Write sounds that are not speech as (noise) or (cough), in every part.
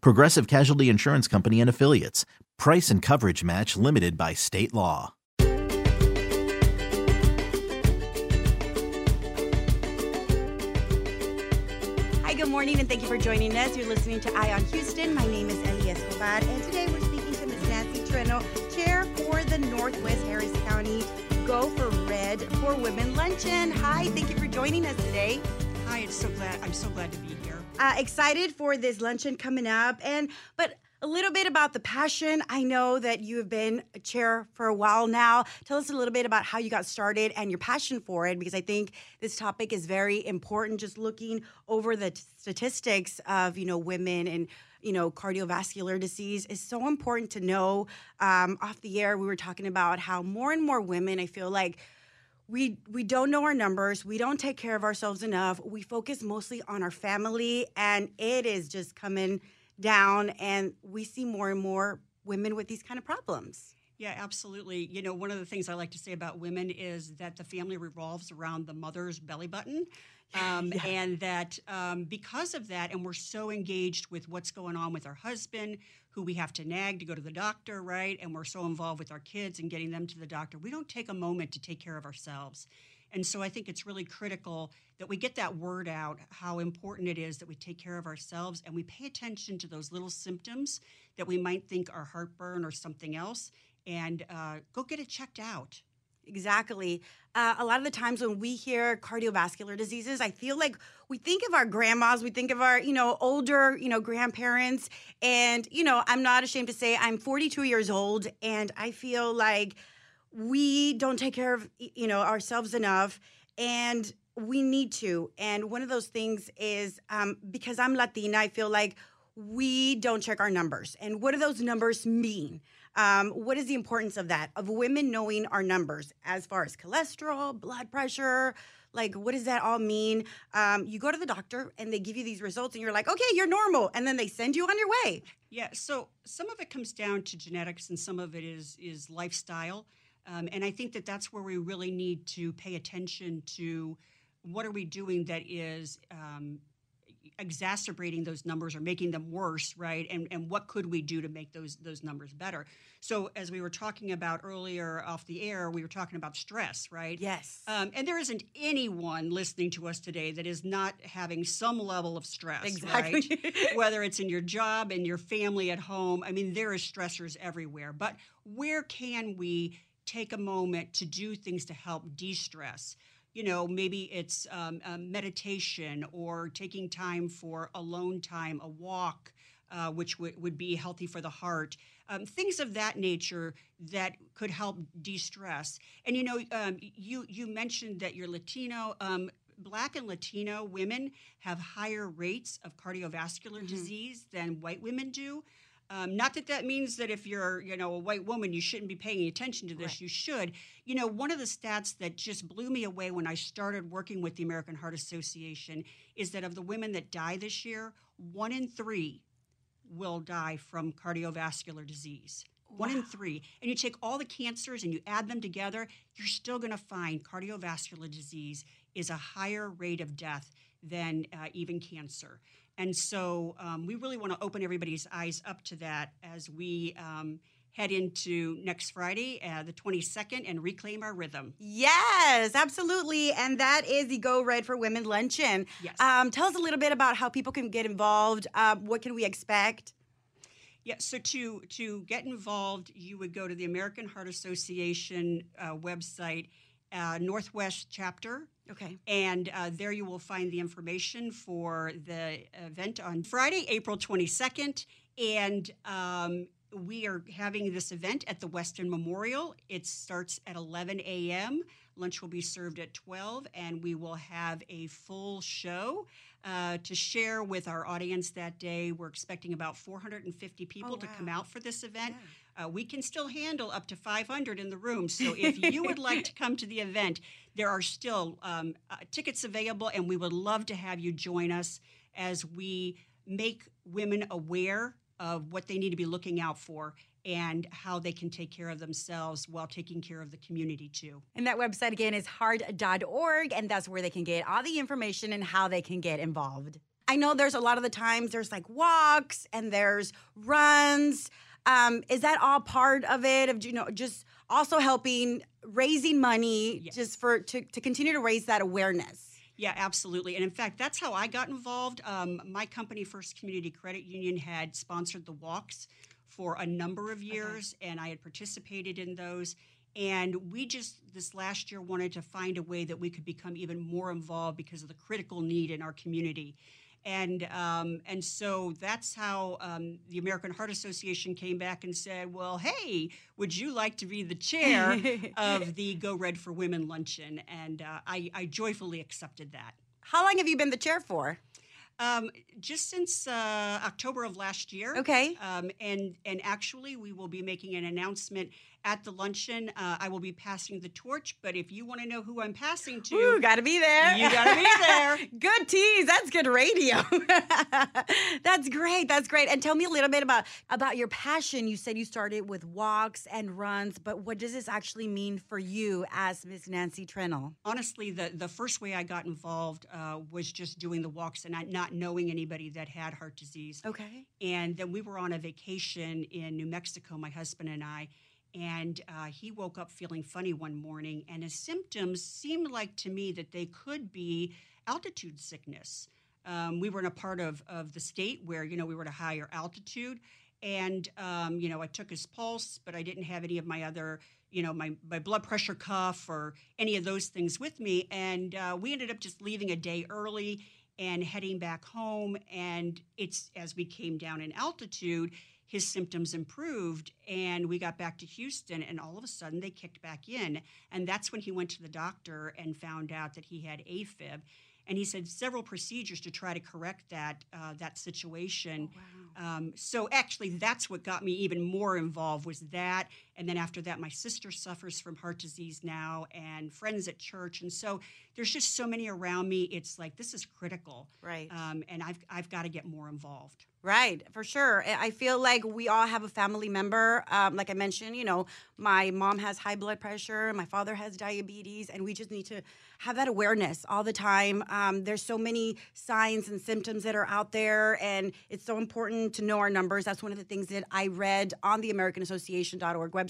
Progressive Casualty Insurance Company and Affiliates. Price and coverage match limited by state law. Hi, good morning, and thank you for joining us. You're listening to Eye on Houston. My name is Eli Escobar, and today we're speaking to Ms. Nancy Trennel, Chair for the Northwest Harris County Go for Red for Women Luncheon. Hi, thank you for joining us today. Hi, it's so glad. I'm so glad to be here. Uh, excited for this luncheon coming up, and but a little bit about the passion. I know that you have been a chair for a while now. Tell us a little bit about how you got started and your passion for it, because I think this topic is very important. Just looking over the t- statistics of you know women and you know cardiovascular disease is so important to know. Um, off the air, we were talking about how more and more women, I feel like we we don't know our numbers. We don't take care of ourselves enough. We focus mostly on our family and it is just coming down and we see more and more women with these kind of problems Yeah, absolutely. You know, one of the things I like to say about women is that the family revolves around the mother's belly button. (laughs) Um, And that um, because of that, and we're so engaged with what's going on with our husband, who we have to nag to go to the doctor, right? And we're so involved with our kids and getting them to the doctor, we don't take a moment to take care of ourselves. And so I think it's really critical that we get that word out how important it is that we take care of ourselves and we pay attention to those little symptoms that we might think are heartburn or something else and uh, go get it checked out. exactly. Uh, a lot of the times when we hear cardiovascular diseases i feel like we think of our grandmas we think of our you know older you know grandparents. And you know i'm not ashamed to say i'm 42 years old and i feel like we don't take care of you know ourselves enough and we need to. And one of those things is um, because i'm latina i feel like we don't check our numbers. And what do those numbers mean? Um, what is the importance of that of women knowing our numbers as far as cholesterol blood pressure? Like what does that all mean? Um, you go to the doctor and they give you these results and you're like okay you're normal. And then they send you on your way. Yeah, so some of it comes down to genetics and some of it is is lifestyle. Um, and I think that that's where we really need to pay attention to what are we doing that is um, exacerbating those numbers or making them worse, right? And and what could we do to make those those numbers better? So as we were talking about earlier off the air, we were talking about stress, right? yes Um, and there isn't anyone listening to us today that is not having some level of stress, Exactly. right? (laughs) Whether it's in your job and your family at home, I mean, there is stressors everywhere. But where can we take a moment to do things to help de-stress? You know, maybe it's um, meditation or taking time for alone time, a walk, uh, which would would be healthy for the heart. Um, things of that nature that could help de-stress. And you know, um, you you mentioned that you're Latino. Um, Black and Latino women have higher rates of cardiovascular disease than white women do. Um, not that that means that if you're, you know, a white woman, you shouldn't be paying attention to this. Right. You should. You know, one of the stats that just blew me away when I started working with the American Heart Association is that of the women that die this year, one in three will die from cardiovascular disease. One in three. And you take all the cancers and you add them together, you're still going to find cardiovascular disease is a higher rate of death than uh, even cancer. And so um, we really want to open everybody's eyes up to that as we um, head into next Friday, uh, the 22nd, and reclaim our rhythm. Yes, absolutely. And that is the Go Red for Women luncheon. Yes. Um, tell us a little bit about how people can get involved. Uh, what can we expect? Yeah, so to to get involved, you would go to the American Heart Association uh, website, uh, Northwest chapter, Okay. and uh, there you will find the information for the event on Friday, April 22nd. And um, we are having this event at the Westin Memorial. It starts at 11 a.m. Lunch will be served at 12, and we will have a full show uh, to share with our audience that day. We're expecting about 450 people Oh, to come out for this event. Uh, we can still handle up to 500 in the room. So if you would like to come to the event, there are still um, uh, tickets available, and we would love to have you join us as we make women aware of what they need to be looking out for and how they can take care of themselves while taking care of the community too. And that website again is heart.org, and that's where they can get all the information and how they can get involved. I know there's a lot of the times there's like walks and there's runs. Um, is that all part of it? Of you know, just also helping raising money Yes. just for to, to continue to raise that awareness. Yeah, absolutely. And in fact, that's how I got involved. Um, my company, First Community Credit Union, had sponsored the walks for a number of years, and I had participated in those. And we just this last year wanted to find a way that we could become even more involved because of the critical need in our community. And um, and so that's how um, the American Heart Association came back and said, "Well, hey, would you like to be the chair (laughs) of the Go Red for Women luncheon?" And uh, I, I joyfully accepted that. How long have you been the chair for? Um, just since uh, October of last year. Okay. Um, and and actually, we will be making an announcement at the luncheon. Uh, I will be passing the torch. But if you want to know who I'm passing to, Ooh, gotta be there. You gotta be there. (laughs) good tease. That's good radio. (laughs) That's great. That's great. And tell me a little bit about about your passion. You said you started with walks and runs, but what does this actually mean for you as Miss Nancy Trennel? honestly, the the first way I got involved uh, was just doing the walks and I, not, not knowing anybody that had heart disease. Okay. And then we were on a vacation in New Mexico, my husband and I, and uh, he woke up feeling funny one morning, and his symptoms seemed like to me that they could be altitude sickness. Um, we were in a part of, of the state where, you know, we were at a higher altitude. And, um, you know, I took his pulse, but I didn't have any of my other, you know, my, my blood pressure cuff or any of those things with me. And uh, we ended up just leaving a day early and heading back home. And it's as we came down in altitude, his symptoms improved and we got back to Houston and all of a sudden they kicked back in. And that's when he went to the doctor and found out that he had AFib. And he said several procedures to try to correct that uh, that situation. Um, so actually, that's what got me even more involved was that. And then after that, my sister suffers from heart disease now, and friends at church. And so there's just so many around me. It's like this is critical, Right. um, and I've I've got to get more involved. Right, for sure. I feel like we all have a family member. Um, like I mentioned, you know, my mom has high blood pressure, my father has diabetes, and we just need to have that awareness all the time. Um, there's so many signs and symptoms that are out there, and it's so important to know our numbers. That's one of the things that I read on the AmericanAssociation.org website.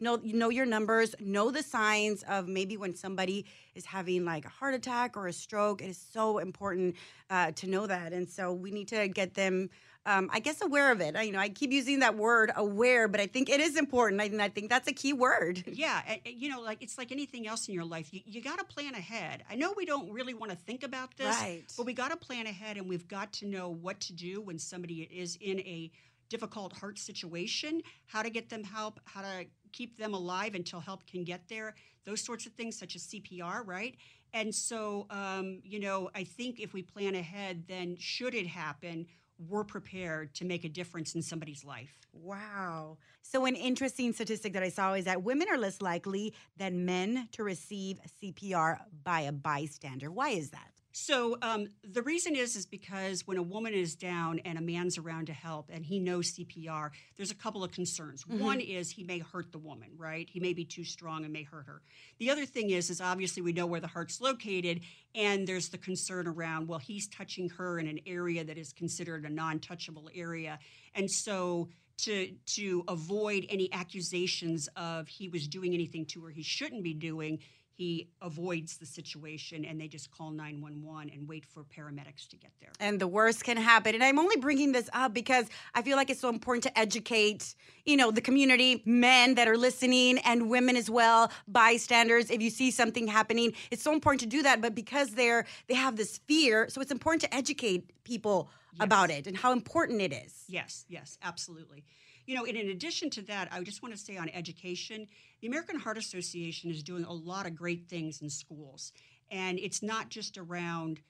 Know, you know your numbers, know the signs of maybe when somebody is having like a heart attack or a stroke. It is so important uh, to know that, and so we need to get them um, I guess aware of it. I, you know, I keep using that word aware, but I think it is important. I, and I think that's a key word. Yeah, you know, like it's like anything else in your life. You, you got to plan ahead. I know we don't really want to think about this, Right. but we got to plan ahead, and we've got to know what to do when somebody is in a difficult heart situation. How to get them help. How to keep them alive until help can get there. Those sorts of things, such as CPR, right? And so, um, you know, I think if we plan ahead, then should it happen, we're prepared to make a difference in somebody's life. Wow. So, an interesting statistic that I saw is that women are less likely than men to receive CPR by a bystander. Why is that? So um, the reason is is because when a woman is down and a man's around to help and he knows CPR, there's a couple of concerns. One is he may hurt the woman, right? He may be too strong and may hurt her. The other thing is is obviously we know where the heart's located, and there's the concern around well he's touching her in an area that is considered a non-touchable area, and so to to avoid any accusations of he was doing anything to her he shouldn't be doing he avoids the situation and they just call 911 and wait for paramedics to get there. and the worst can happen. And I'm only bringing this up because I feel like it's so important to educate, you know, the community, men that are listening, and women as well, bystanders. If you see something happening, it's so important to do that. But because they're they have this fear, so it's important to educate people about it and how important it is. Yes, yes, absolutely. You know, and in addition to that, I just want to say on education, the American Heart Association is doing a lot of great things in schools. And it's not just around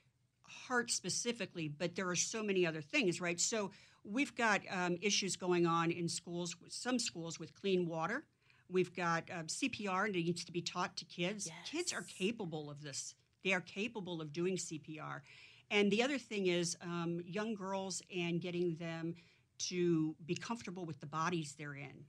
heart specifically, but there are so many other things, right? So we've got um, issues going on in schools, some schools with clean water. We've got um, CPR that needs to be taught to kids. Kids are capable of this. They are capable of doing CPR. And the other thing is um, young girls and getting them to be comfortable with the bodies they're in.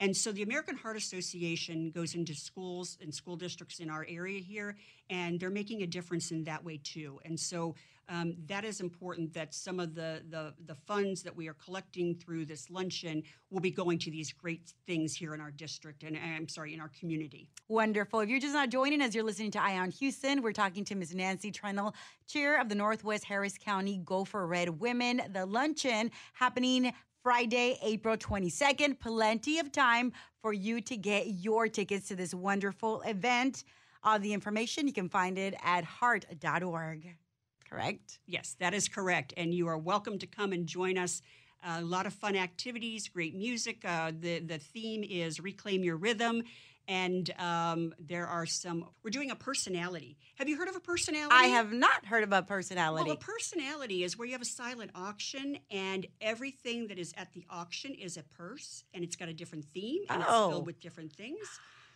And so the American Heart Association goes into schools and school districts in our area here, and they're making a difference in that way too. And so um, that is important that some of the, the, the funds that we are collecting through this luncheon will be going to these great things here in our district and I'm sorry, in our community. Wonderful. If you're just not joining us, you're listening to Eye on Houston. We're talking to Ms. Nancy Trennel, chair of the Northwest Harris County Gopher Red Women. The luncheon happening Friday, April 22nd. Plenty of time for you to get your tickets to this wonderful event. All the information, you can find it at heart.org. Correct? Yes, that is correct. And you are welcome to come and join us. a lot of fun activities, great music. Uh, the, the theme is Reclaim Your Rhythm. And um, there are some, we're doing a personality. Have you heard of a personality? I have not heard of a personality. Well, a personality is where you have a silent auction, and everything that is at the auction is a purse, and it's got a different theme, and it's Oh. filled with different things.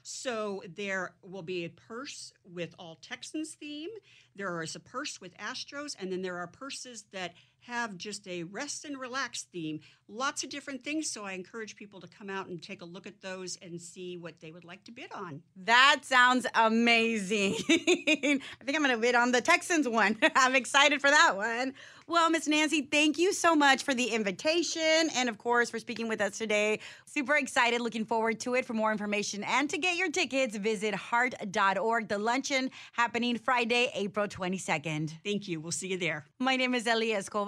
So there will be a purse with all Texans theme. There is a purse with Astros, and then there are purses that have just a rest and relax theme. Lots of different things. So I encourage people to come out and take a look at those and see what they would like to bid on. That sounds amazing. (laughs) I think I'm going to bid on the Texans one. (laughs) I'm excited for that one. Well, Miss Nancy, thank you so much for the invitation and, of course, for speaking with us today. Super excited, looking forward to it. For more information and to get your tickets, visit heart.org. The luncheon happening Friday, April 22nd. Thank you. We'll see you there. My name is Eli Escobar,